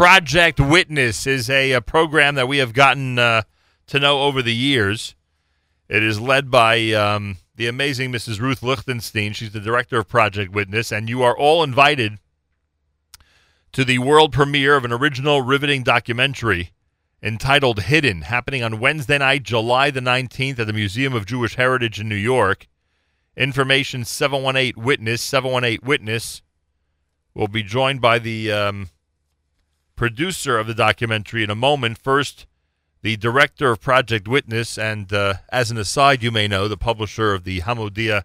Project Witness is a, a program that we have gotten uh, to know over the years. It is led by um, the amazing Mrs. Ruth Lichtenstein. She's the director of Project Witness, and you are all invited to the world premiere of an original riveting documentary entitled Hidden, happening on Wednesday night, July the 19th at the Museum of Jewish Heritage in New York. Information 718 Witness, 718 Witness. We'll be joined by the um, producer of the documentary in a moment. First, the director of Project Witness, and uh, as an aside, you may know, the publisher of the Hamodia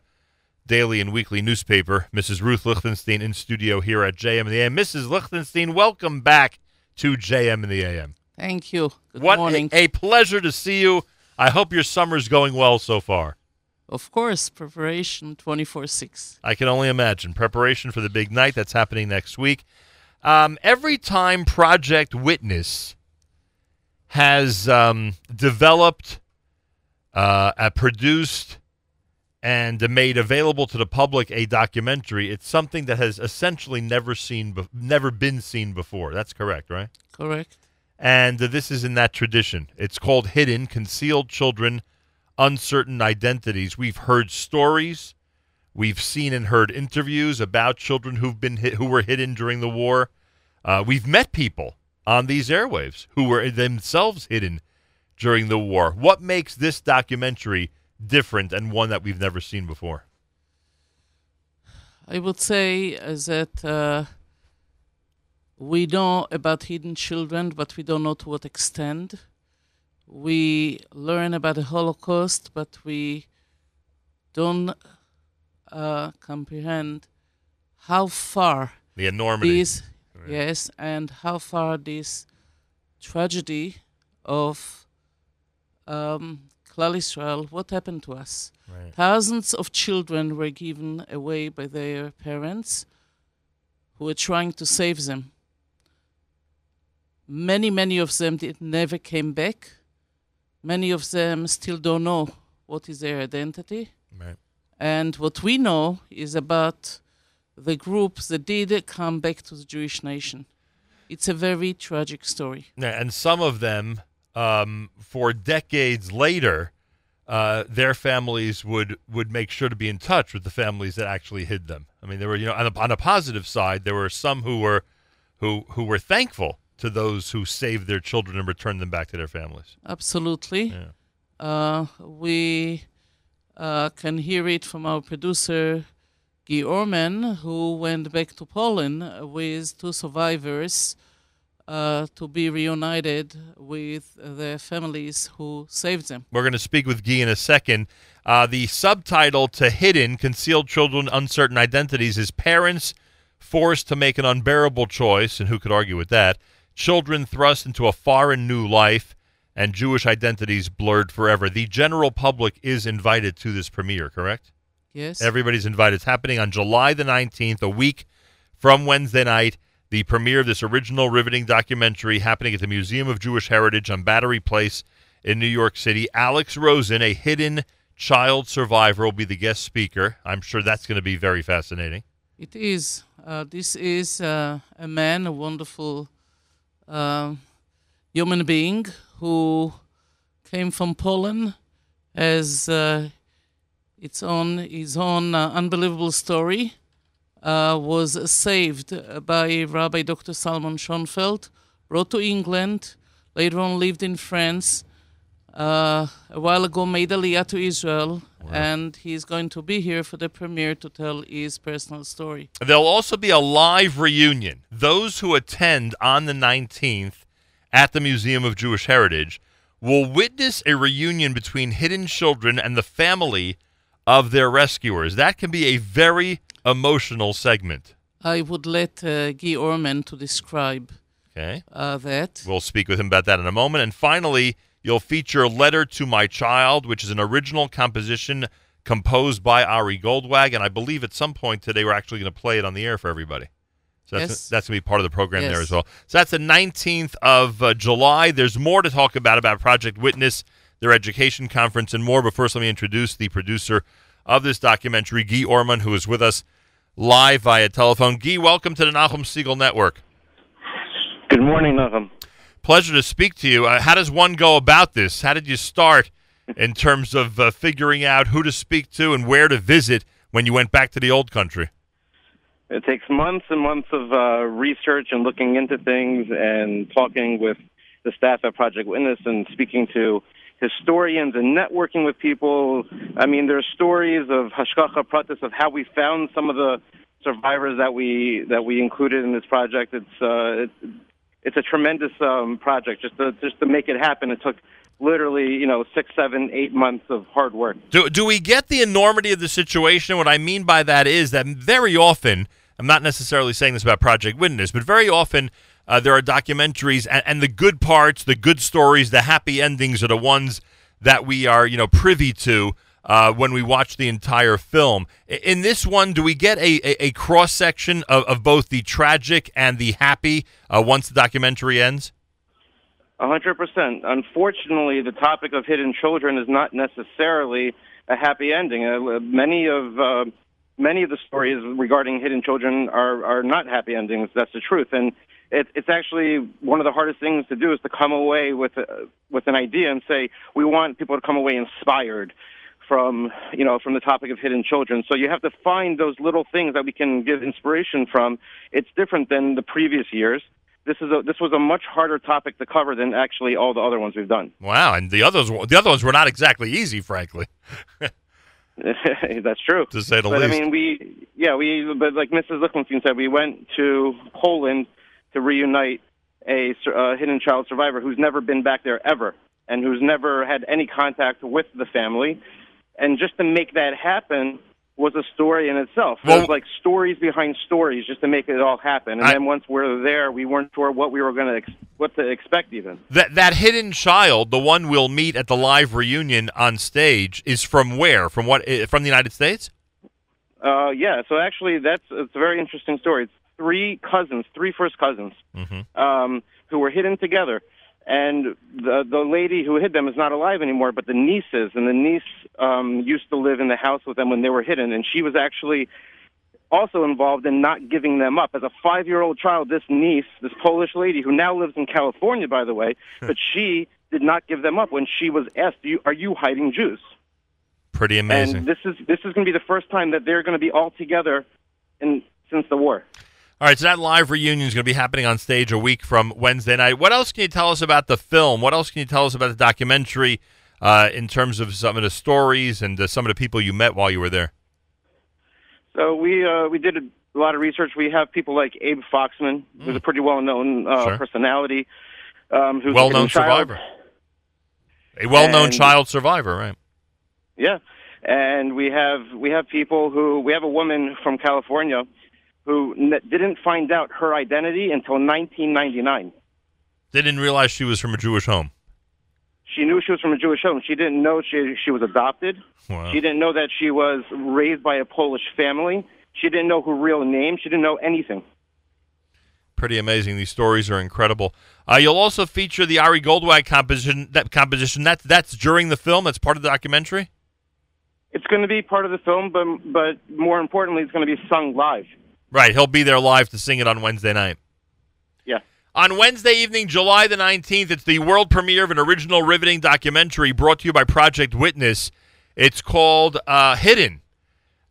daily and weekly newspaper, Mrs. Ruth Lichtenstein, in studio here at JM and the AM. Mrs. Lichtenstein, welcome back to JM and the AM. Thank you. Good what morning. A, a pleasure to see you. I hope your summer's going well so far. Of course, preparation 24 6. I can only imagine. Preparation for the big night that's happening next week. Um, every time Project Witness has um, developed, uh, uh, produced, and made available to the public a documentary, it's something that has essentially never seen, be- never been seen before. That's correct, right? Correct. And uh, this is in that tradition. It's called Hidden Concealed Children, Uncertain Identities. We've heard stories. We've seen and heard interviews about children who've been hit, who were hidden during the war. Uh, we've met people on these airwaves who were themselves hidden during the war. What makes this documentary different and one that we've never seen before? I would say uh, that uh, we know about hidden children, but we don't know to what extent. We learn about the Holocaust, but we don't uh, comprehend how far The enormity. this, yes, and how far this tragedy of um, Klal Israel, what happened to us? Right. Thousands of children were given away by their parents who were trying to save them. Many, many of them did, never came back. Many of them still don't know what is their identity. Right. And what we know is about the groups that did come back to the Jewish nation. It's a very tragic story. And some of them, um, for decades later, uh, their families would would make sure to be in touch with the families that actually hid them. I mean, there were you know on a, on a positive side, there were some who were who who were thankful to those who saved their children and returned them back to their families. Absolutely. Yeah. Uh, we uh, can hear it from our producer, Guy Orman, who went back to Poland with two survivors uh, to be reunited with their families who saved them. We're going to speak with Guy in a second. Uh, the subtitle to Hidden Concealed Children Uncertain Identities is Parents Forced to Make an Unbearable Choice, and who could argue with that? Children Thrust into a Foreign New Life, and Jewish Identities Blurred Forever. The general public is invited to this premiere, correct? Yes. Everybody's invited. It's happening on July the 19th, a week from Wednesday night. The premiere of this original riveting documentary happening at the Museum of Jewish Heritage on Battery Place in New York City. Alex Rosen, a hidden child survivor, will be the guest speaker. I'm sure that's going to be very fascinating. It is. Uh, this is uh, a man, a wonderful uh, human being who came from Poland as uh, its own his own uh, unbelievable story. Uh, was saved by Rabbi Dr. Solomon Schonfeld, brought to England, later on lived in France. Uh, a while ago, made Aliyah to Israel, and he's going to be here for the premiere to tell his personal story. There'll also be a live reunion. Those who attend on the 19th at the Museum of Jewish Heritage will witness a reunion between hidden children and the family of their rescuers. That can be a very emotional segment. I would let uh, Guy Orman to describe Okay. uh, that. We'll speak with him about that in a moment. And finally, you'll feature Letter to My Child, which is an original composition composed by Ari Goldwag. And I believe at some point today we're actually going to play it on the air for everybody. So that's, Yes. that's going to be part of the program there as well. So that's the 19th of uh, July. There's more to talk about about Project Witness, their education conference, and more. But first, let me introduce the producer of this documentary, Guy Orman, who is with us live via telephone. Guy, welcome to the Nachum Segal Network. Good morning, Nachum. Pleasure to speak to you. Uh, how does one go about this? How did you start in terms of uh, figuring out who to speak to and where to visit when you went back to the old country? It takes months and months of uh, research and looking into things and talking with the staff at Project Witness and speaking to historians and networking with people. I mean, there are stories of Hashgacha Pratis of how we found some of the survivors that we that we included in this project. It's uh, it's, it's a tremendous um, project. Just to just to make it happen, it took literally, you know, six, seven, eight months of hard work. Do, do we get the enormity of the situation? What I mean by that is that very often, I'm not necessarily saying this about Project Witness, but very often uh, there are documentaries, and, and the good parts, the good stories, the happy endings are the ones that we are, you know, privy to. Uh, when we watch the entire film. In this one, do we get a, a, a cross section of, of both the tragic and the happy uh, once the documentary ends? A hundred percent. Unfortunately, the topic of hidden children is not necessarily a happy ending. Uh, many of uh, many of the stories regarding hidden children are are not happy endings. That's the truth, and it, it's actually one of the hardest things to do is to come away with a, with an idea and say we want people to come away inspired from you know from the topic of hidden children. So you have to find those little things that we can give inspiration from. It's different than the previous years this is a this was a much harder topic to cover than actually all the other ones we've done. Wow, and the others the other ones were not exactly easy, frankly. That's true, to say the but, least. I mean, we yeah we but like Mrs. Lichtenstein said, we went to Poland to reunite a uh, hidden child survivor who's never been back there ever and who's never had any contact with the family, and just to make that happen, was a story in itself. Well, There's like stories behind stories just to make it all happen. And I, then once we're there, we weren't sure what we were going to ex- what to expect even. That that hidden child, the one we'll meet at the live reunion on stage, is from where? From what? Eh, from the United States? Uh, yeah. So actually, that's it's a very interesting story. It's three cousins, three first cousins, mm-hmm. um, who were hidden together and the the lady who hid them is not alive anymore, but the nieces and the niece um, used to live in the house with them when they were hidden, and she was actually also involved in not giving them up. As a five year old child, this niece, this Polish lady who now lives in California, by the way, but she did not give them up when she was asked, "Are you, are you hiding Jews?" Pretty amazing. And this is this is going to be the first time that they're going to be all together in since the war. All right, so that live reunion is going to be happening on stage a week from Wednesday night. What else can you tell us about the film? What else can you tell us about the documentary uh, in terms of some of the stories and uh, some of the people you met while you were there? So we uh, we did a lot of research. We have people like Abe Foxman, who's mm. a pretty well known uh, sure. personality, um, who's well known survivor, a well known child survivor, right? Yeah, and we have we have people who we have a woman from California who n- didn't find out her identity until 1999. They didn't realize she was from a Jewish home. She knew she was from a Jewish home. She didn't know she she was adopted. Wow. She didn't know that she was raised by a Polish family. She didn't know her real name. She didn't know anything. Pretty amazing. These stories are incredible. Uh, you'll also feature the Ari Goldwag composition. That composition that's that's during the film. That's part of the documentary. It's going to be part of the film, but but more importantly, it's going to be sung live. Right, he'll be there live to sing it on Wednesday night. Yeah. On Wednesday evening, July the 19th, it's the world premiere of an original riveting documentary brought to you by Project Witness. It's called uh, Hidden.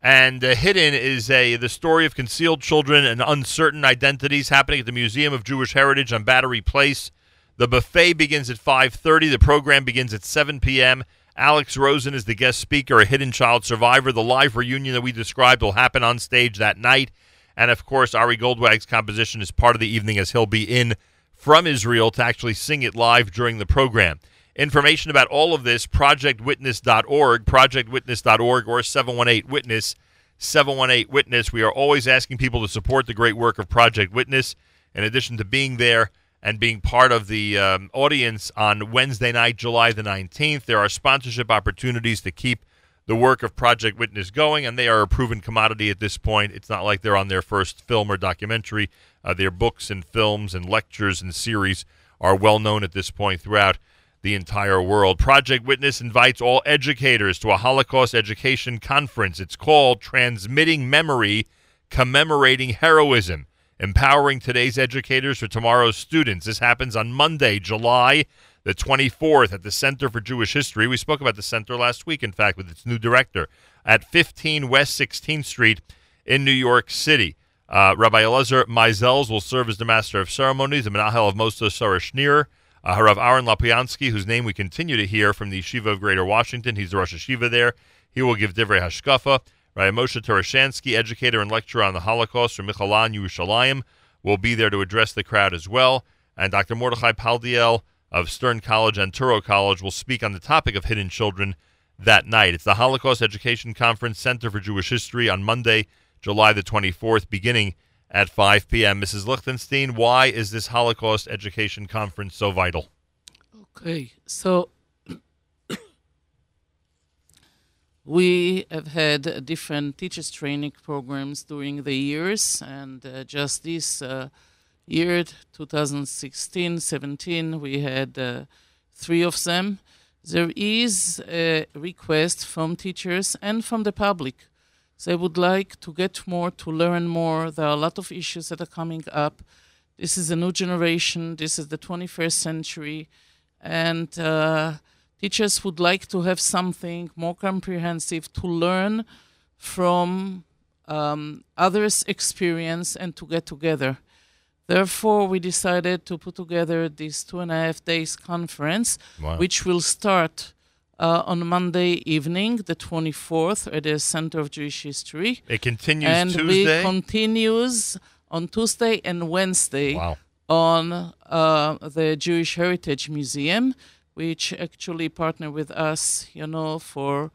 And uh, Hidden is a the story of concealed children and uncertain identities happening at the Museum of Jewish Heritage on Battery Place. The buffet begins at 5:30. The program begins at 7 p.m. Alex Rosen is the guest speaker, a hidden child survivor. The live reunion that we described will happen on stage that night. And of course, Ari Goldwag's composition is part of the evening as he'll be in from Israel to actually sing it live during the program. Information about all of this, projectwitness.org, projectwitness.org, or 718 Witness, 718 Witness. We are always asking people to support the great work of Project Witness. In addition to being there and being part of the um, audience on Wednesday night, July the 19th, there are sponsorship opportunities to keep the work of Project Witness going, and they are a proven commodity at this point. It's not like they're on their first film or documentary. Uh, their books and films and lectures and series are well known at this point throughout the entire world. Project Witness invites all educators to a Holocaust education conference. It's called Transmitting Memory, Commemorating Heroism. Empowering Today's Educators for Tomorrow's Students. This happens on Monday, July the 24th at the Center for Jewish History. We spoke about the center last week, in fact, with its new director at 15 West 16th Street in New York City. Uh, Rabbi Elazar Meisels will serve as the Master of Ceremonies, the Menahel of Moshe Sarah Schenirer. Uh, Harav Aaron Lopiansky, whose name we continue to hear from the Yeshiva of Greater Washington. He's the Rosh Yeshiva there. He will give Divrei Hashkafa. Rabbi Moshe Toroshansky, educator and lecturer on the Holocaust from Michlalah Yerushalayim, will be there to address the crowd as well. And Dr. Mordechai Paldiel of Stern College and Touro College will speak on the topic of hidden children that night. It's the Holocaust Education Conference Center for Jewish History on Monday, July the 24th, beginning at 5 p.m. Mrs. Lichtenstein, why is this Holocaust Education Conference so vital? Okay, so we have had different teachers training programs during the years, and uh, just this uh, year, 2016 17, we had uh, three of them. There is a request from teachers and from the public they would like to get more, to learn more. There are a lot of issues that are coming up. This is a new generation. This is the 21st century. And uh, teachers would like to have something more comprehensive to learn from um, others' experience and to get together. Therefore, we decided to put together this two and a half days conference, wow. which will start uh, on Monday evening, the 24th, at the Center of Jewish History. It continues and Tuesday? we continues on Tuesday and Wednesday wow. on uh, the Jewish Heritage Museum, which actually partner with us, you know, for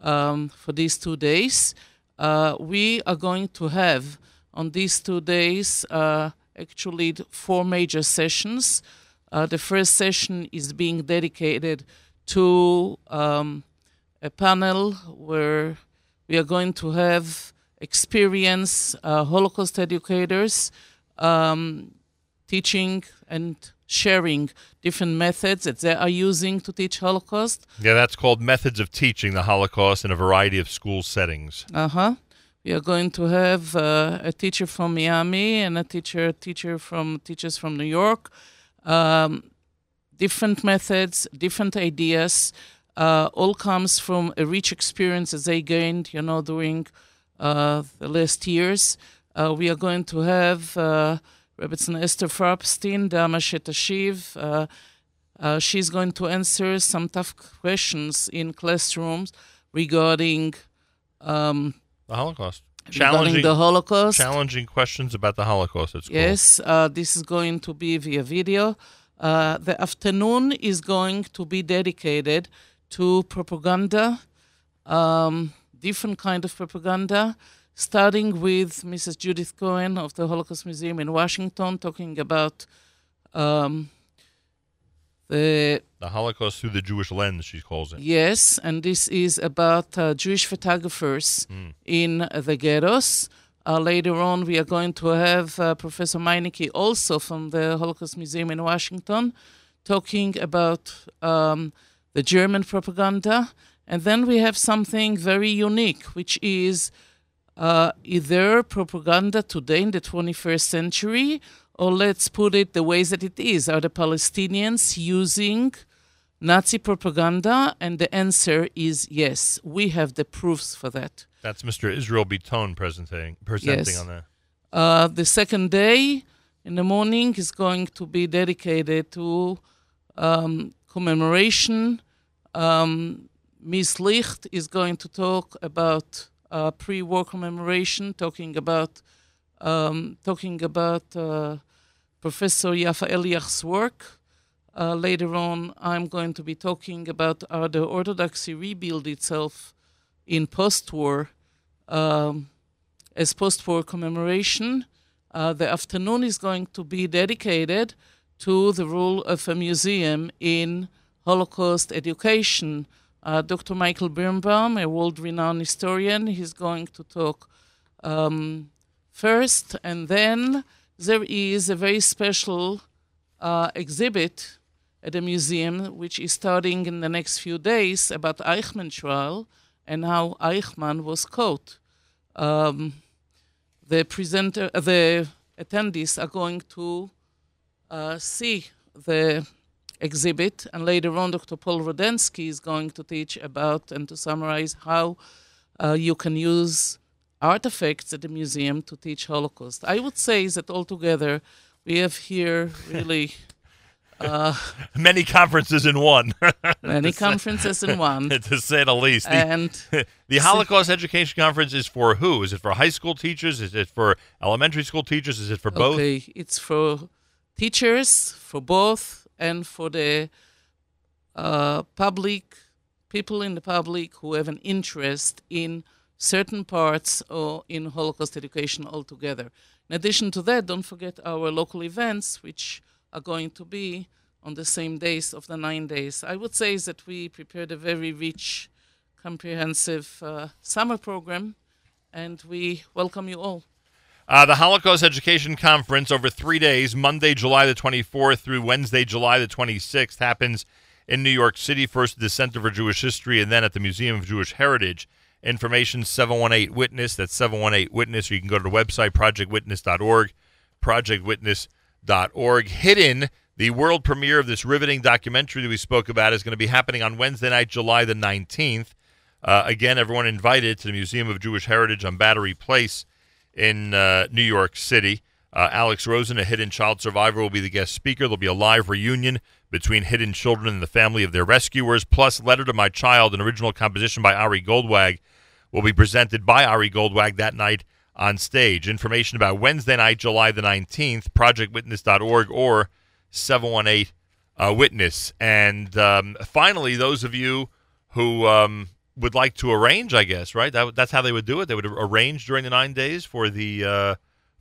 um, for these two days. Uh, we are going to have on these two days uh, actually four major sessions. Uh, the first session is being dedicated to um, a panel where we are going to have experienced uh, Holocaust educators um, teaching and sharing different methods that they are using to teach Holocaust. Yeah, that's called methods of teaching the Holocaust in a variety of school settings. Uh huh. We are going to have uh, a teacher from Miami and a teacher teacher from teachers from New York. Um, different methods, different ideas. Uh, all comes from a rich experience that they gained, you know, during uh, the last years. Uh, we are going to have uh, Rebbetzin Esther Farbstein, Dama Shetashiv. Uh, uh, she's going to answer some tough questions in classrooms regarding um, the Holocaust. Challenging the Holocaust. Challenging questions about the Holocaust at school. Yes, uh, this is going to be via video. Uh, the afternoon is going to be dedicated to propaganda, um, different kind of propaganda, starting with Mrs. Judith Cohen of the Holocaust Museum in Washington, talking about um, the the Holocaust through the Jewish lens, she calls it. Yes, and this is about uh, Jewish photographers mm. in the ghettos. Uh, later on, we are going to have uh, Professor Meinecke, also from the Holocaust Museum in Washington, talking about um, the German propaganda. And then we have something very unique, which is uh, either propaganda today in the 21st century, or let's put it the way that it is. Are the Palestinians using Nazi propaganda? And the answer is yes. We have the proofs for that. That's Mr. Israel Bitton presenting presenting yes. on that. Uh, the second day in the morning is going to be dedicated to um, commemoration. Um, Ms. Licht is going to talk about uh, pre-war commemoration, talking about um, talking about uh, Professor Yafa Eliach's work. Uh, later on, I'm going to be talking about how the Orthodoxy rebuild itself in post-war um, as post-war commemoration. Uh, the afternoon is going to be dedicated to the role of a museum in Holocaust education. Uh, Dr. Michael Berenbaum, a world-renowned historian, he's going to talk um, first, and then there is a very special uh, exhibit at the museum, which is starting in the next few days about Eichmann trial and how Eichmann was caught. Um, the presenter, uh, the attendees are going to uh, see the exhibit, and later on, Dr. Paul Radensky is going to teach about and to summarize how uh, you can use artifacts at the museum to teach Holocaust. I would say that altogether, we have here really uh, Many conferences in one. many conferences in one. to say the least. The, And the Holocaust Education Conference is for who? Is it for high school teachers? Is it for elementary school teachers? Is it for both? Okay, it's for teachers, for both, and for the uh, public, people in the public who have an interest in certain parts or in Holocaust education altogether. In addition to that, don't forget our local events, which are going to be on the same days of the nine days. I would say that we prepared a very rich, comprehensive uh, summer program, and we welcome you all. Uh, the Holocaust Education Conference over three days, Monday, July the 24th through Wednesday, July the 26th, happens in New York City, first at the Center for Jewish History and then at the Museum of Jewish Heritage. Information 718 Witness. That's 718 Witness. Or you can go to the website, projectwitness.org, projectwitness.org. Hidden, the world premiere of this riveting documentary that we spoke about, is going to be happening on Wednesday night, July the 19th. Uh, again, everyone invited to the Museum of Jewish Heritage on Battery Place in uh, New York City. Uh, Alex Rosen, a hidden child survivor, will be the guest speaker. There'll be a live reunion between hidden children and the family of their rescuers, plus Letter to My Child, an original composition by Ari Goldwag, will be presented by Ari Goldwag that night on stage. Information about Wednesday night, July the 19th, projectwitness.org or 718 uh, Witness. And um, finally, those of you who um, would like to arrange, I guess, right? That, that's how they would do it. They would arrange during the nine days for the uh,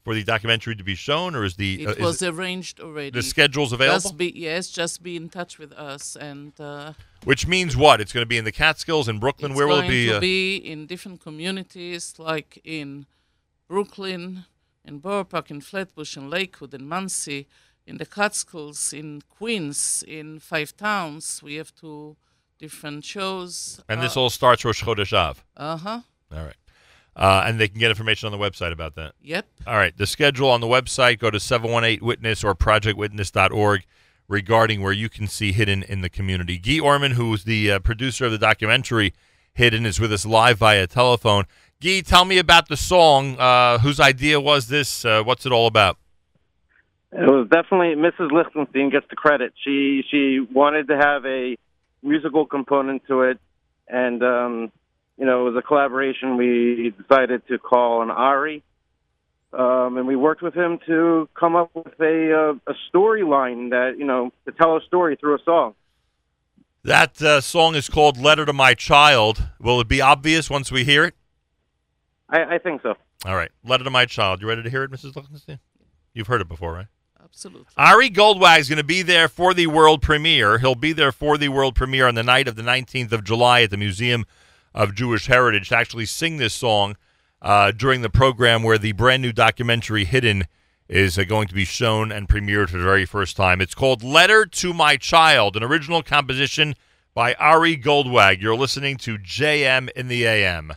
for the documentary to be shown, or is the It uh, is was arranged already. the schedules available? Just be yes, just be in touch with us, and uh, Which means what? It's going to be in the Catskills in Brooklyn. Where will it be? to uh, be in different communities, like in Brooklyn, in Borough Park, in Flatbush, in Lakewood, in Monsey, in the Catskills, in Queens, in Five Towns. We have two different shows. and this all starts Rosh Chodesh Av. Uh huh. All right. Uh, and they can get information on the website about that. Yep. All right. The schedule on the website, go to 718 Witness or projectwitness.org regarding where you can see Hidden in the community. Guy Orman, who's the uh, producer of the documentary Hidden, is with us live via telephone. Guy, tell me about the song. Uh, whose idea was this? Uh, what's it all about? It was definitely Mrs. Lichtenstein gets the credit. She she wanted to have a musical component to it, and um, you know it was a collaboration. We decided to call an Ari, um, and we worked with him to come up with a uh, a storyline that you know to tell a story through a song. That uh, song is called Letter to My Child. Will it be obvious once we hear it? I, I think so. All right. Letter to My Child. You ready to hear it, Mrs. Lichtenstein? You've heard it before, right? Absolutely. Ari Goldwag is going to be there for the world premiere. He'll be there for the world premiere on the night of the 19th of July at the Museum of Jewish Heritage to actually sing this song uh, during the program where the brand new documentary Hidden is uh, going to be shown and premiered for the very first time. It's called Letter to My Child, an original composition by Ari Goldwag. You're listening to JM in the AM.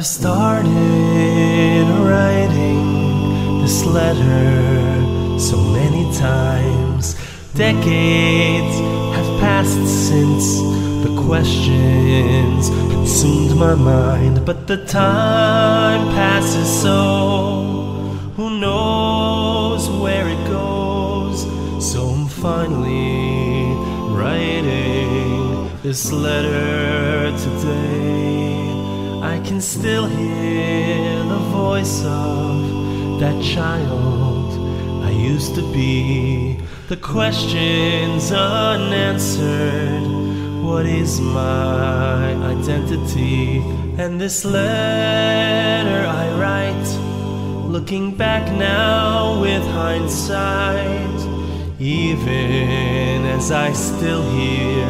I've started writing this letter so many times. Decades have passed since the questions consumed my mind, but the time passes so who knows where it goes. So I'm finally writing this letter today. Still hear the voice of that child I used to be. The questions unanswered. What is my identity? And this letter I write, looking back now with hindsight. Even as I still hear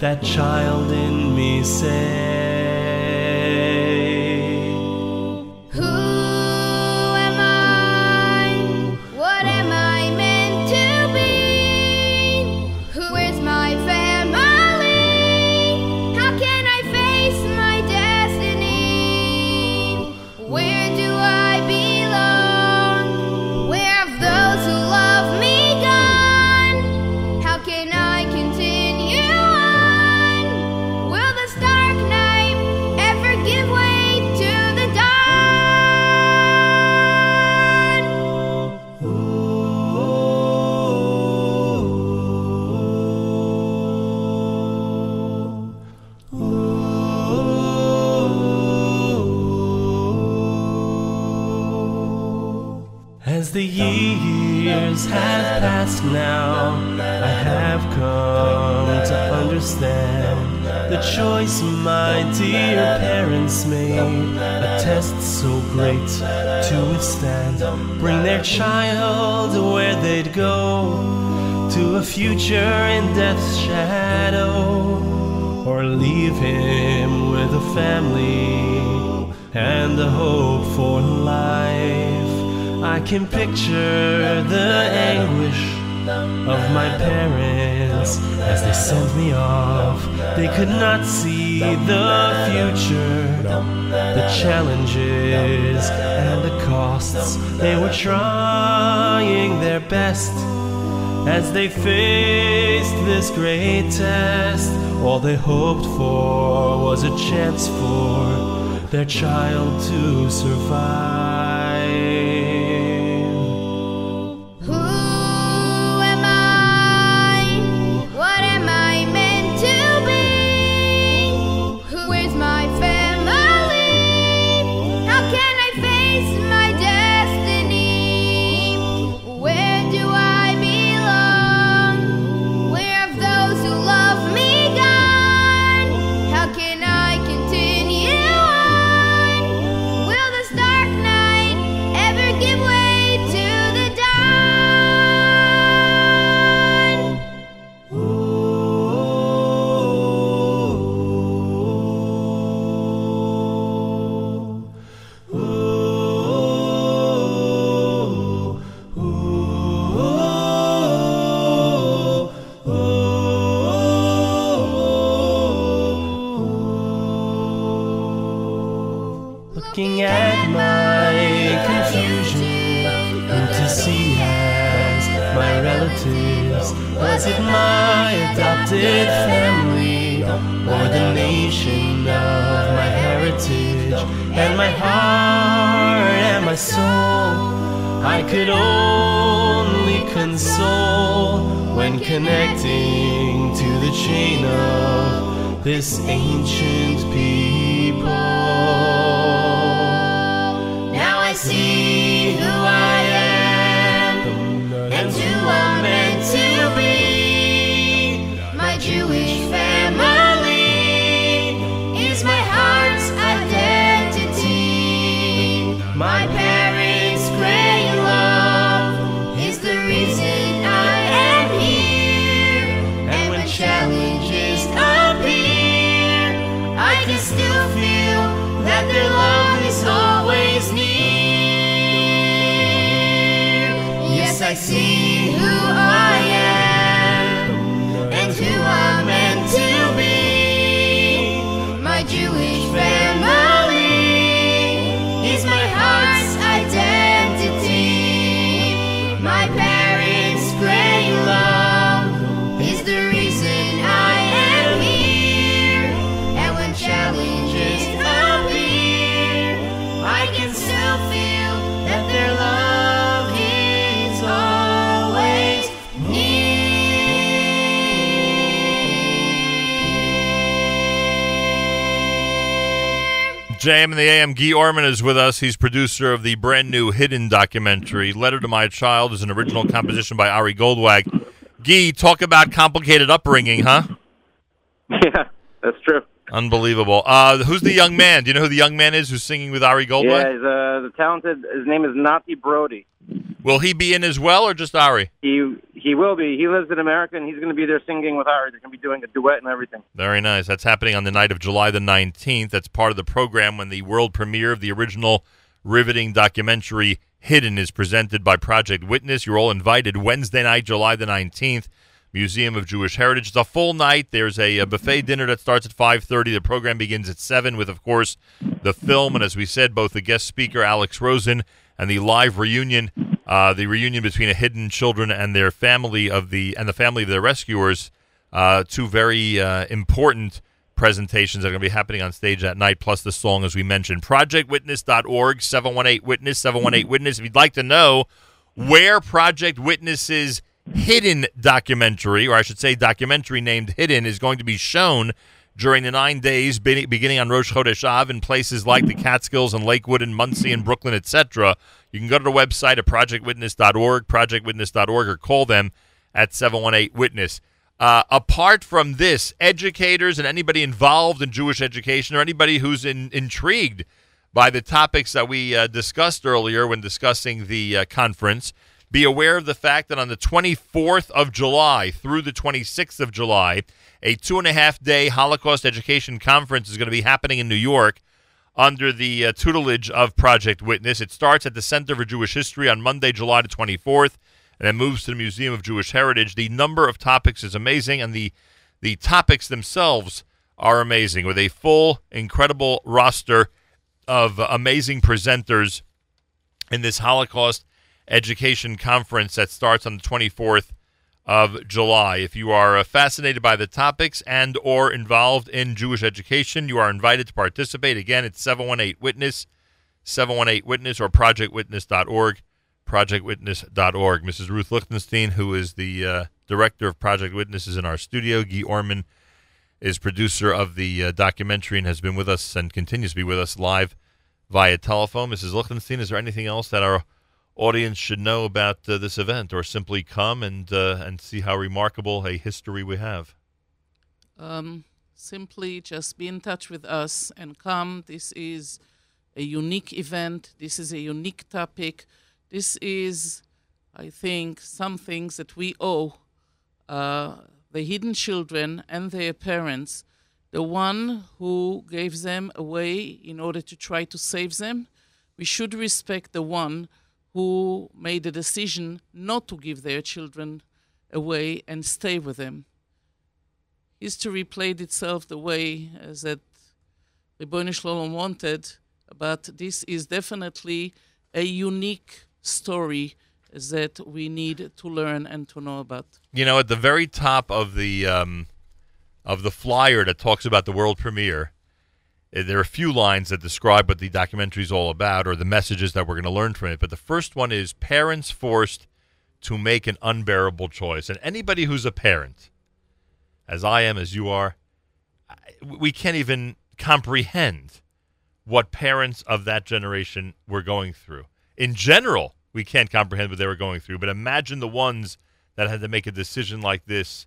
that child in me say. Have passed now, I have come to understand the choice my dear parents made. A test so great to withstand. Bring their child where they'd go to a future in death's shadow, or leave him with a family and a hope for life. I can picture the anguish of my parents as they sent me off. They could not see the future, the challenges and the costs. They were trying their best as they faced this great test. All they hoped for was a chance for their child to survive. This ancient people. Now I see who I am and who I'm meant to be. My Jewish family is my heart's identity. My JM and the AM, Guy Orman is with us. He's producer of the brand new Hidden documentary. Letter to My Child is an original composition by Ari Goldwag. Guy, talk about complicated upbringing, huh? Yeah, that's true. Unbelievable. Uh, who's the young man? Do you know who the young man is who's singing with Ari Yeah, he's uh, the talented. His name is Nati Brody. Will he be in as well, or just Ari? He he will be. He lives in America, and he's going to be there singing with Ari. They're going to be doing a duet and everything. Very nice. That's happening on the night of July the 19th. That's part of the program when the world premiere of the original riveting documentary Hidden is presented by Project Witness. You're all invited Wednesday night, July the 19th. Museum of Jewish Heritage. It's a full night. There's a, a buffet dinner that starts at 5:30. The program begins at 7 with of course the film and as we said both the guest speaker Alex Rosen and the live reunion uh, the reunion between a hidden children and their family of the and the family of their rescuers. Uh, two very uh, important presentations that are going to be happening on stage that night, plus the song as we mentioned. ProjectWitness.org, 718 Witness, 718 Witness. If you'd like to know where Project Witness's hidden documentary, or I should say documentary named Hidden, is going to be shown during the nine days beginning on Rosh Chodesh Av in places like the Catskills and Lakewood and Monsey and Brooklyn, etc. You can go to the website at projectwitness.org, projectwitness.org, or call them at 718-WITNESS. Uh, apart from this, educators and anybody involved in Jewish education or anybody who's in, intrigued by the topics that we uh, discussed earlier when discussing the uh, conference, be aware of the fact that on the 24th of July through the 26th of July, a two and a half day Holocaust Education Conference is going to be happening in New York under the uh, tutelage of Project Witness. It starts at the Center for Jewish History on Monday, July the 24th, and then moves to the Museum of Jewish Heritage. The number of topics is amazing, and the the topics themselves are amazing, with a full, incredible roster of amazing presenters in this Holocaust Education Conference that starts on the 24th of July. If you are uh, fascinated by the topics and or involved in Jewish education, you are invited to participate. Again, it's 718 Witness, 718 Witness or projectwitness.org, projectwitness.org. Mrs. Ruth Lichtenstein, who is the uh, director of Project Witness, is in our studio. Guy Orman is producer of the uh, documentary and has been with us and continues to be with us live via telephone. Mrs. Lichtenstein, is there anything else that our audience should know about uh, this event, or simply come and uh, and see how remarkable a history we have? Um, simply just be in touch with us and come. This is a unique event. This is a unique topic. This is, I think, some things that we owe uh, the hidden children and their parents, the one who gave them away in order to try to save them. We should respect the one who made the decision not to give their children away and stay with them. History played itself the way as that Ribono Shel Olam wanted, but this is definitely a unique story that we need to learn and to know about. You know, at the very top of the um, of the flyer that talks about the world premiere, uh, Uh, there are a few lines that describe what the documentary is all about or the messages that we're going to learn from it. But the first one is parents forced to make an unbearable choice. And anybody who's a parent, as I am, as you are, we can't even comprehend what parents of that generation were going through. In general, we can't comprehend what they were going through. But imagine the ones that had to make a decision like this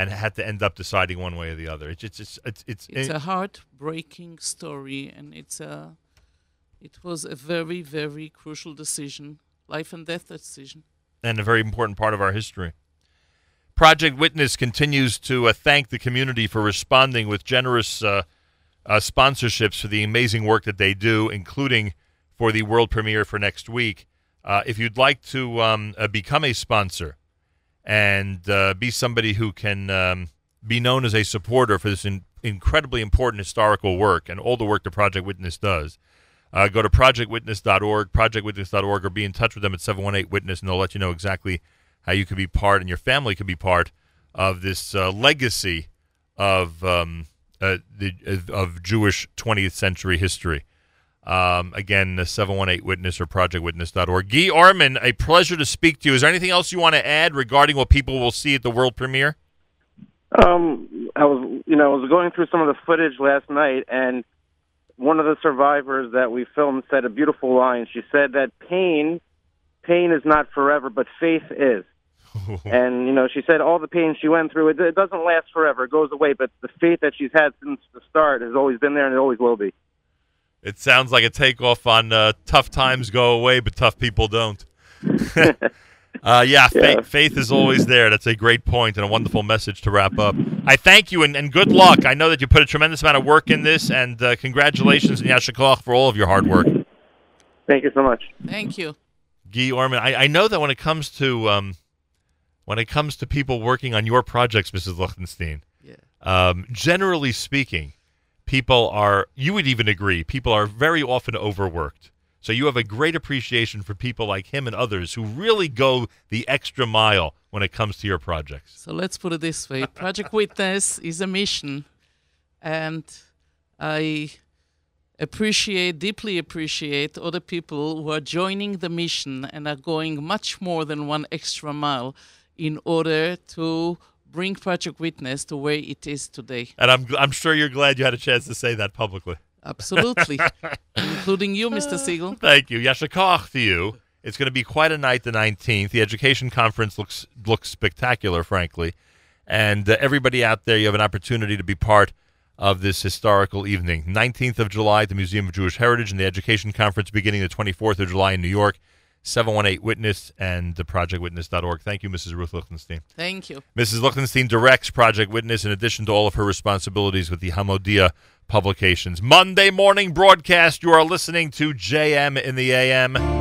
and had to end up deciding one way or the other. It's it's it's it's, it's, It's a heartbreaking story, and it's a. It was a very, very crucial decision, life and death decision. and a very important part of our history. Project Witness continues to uh, thank the community for responding with generous uh, uh, sponsorships for the amazing work that they do, including for the world premiere for next week. Uh, if you'd like to um, uh, become a sponsor and uh, be somebody who can um, be known as a supporter for this in- incredibly important historical work and all the work the Project Witness does, uh, go to projectwitness.org, projectwitness.org, or be in touch with them at 718 Witness, and they'll let you know exactly how you could be part and your family could be part of this uh, legacy of um, uh, the of Jewish 20th century history. Um, again, the 718 Witness or projectwitness.org. Guy Orman, a pleasure to speak to you. Is there anything else you want to add regarding what people will see at the world premiere? Um, I was, you know, I was going through some of the footage last night, and one of the survivors that we filmed said a beautiful line. She said that pain, pain is not forever, but faith is. and you know, she said all the pain she went through, it, it doesn't last forever; it goes away. But the faith that she's had since the start has always been there, and it always will be. It sounds like a takeoff on uh, tough times go away, but tough people don't. Uh, yeah, fa- Yeah. faith is always there. That's a great point and a wonderful message to wrap up. I thank you and, and good luck. I know that you put a tremendous amount of work in this, and uh, congratulations and Yasher Koach for all of your hard work. Thank you so much. Thank you. Guy Orman, I, I know that when it comes to um, when it comes to people working on your projects, Mrs. Lichtenstein, Yeah. um, generally speaking, people are you would even agree people are very often overworked. So you have a great appreciation for people like him and others who really go the extra mile when it comes to your projects. So let's put it this way Project Witness is a mission, and I appreciate, deeply appreciate other people who are joining the mission and are going much more than one extra mile in order to bring Project Witness to where it is today. And I'm I'm sure you're glad you had a chance to say that publicly. Absolutely. Including you, Mr. Segal. Thank you. Yasher Koach to you. It's going to be quite a night the 19th. The education conference looks looks spectacular, frankly. And uh, everybody out there, you have an opportunity to be part of this historical evening. 19th of July at the Museum of Jewish Heritage and the education conference beginning the 24th of July in New York. 718 Witness and the projectwitness.org. Thank you, Mrs. Ruth Lichtenstein. Thank you. Mrs. Lichtenstein directs Project Witness in addition to all of her responsibilities with the Hamodia publications. Monday morning broadcast. You are listening to JM in the AM.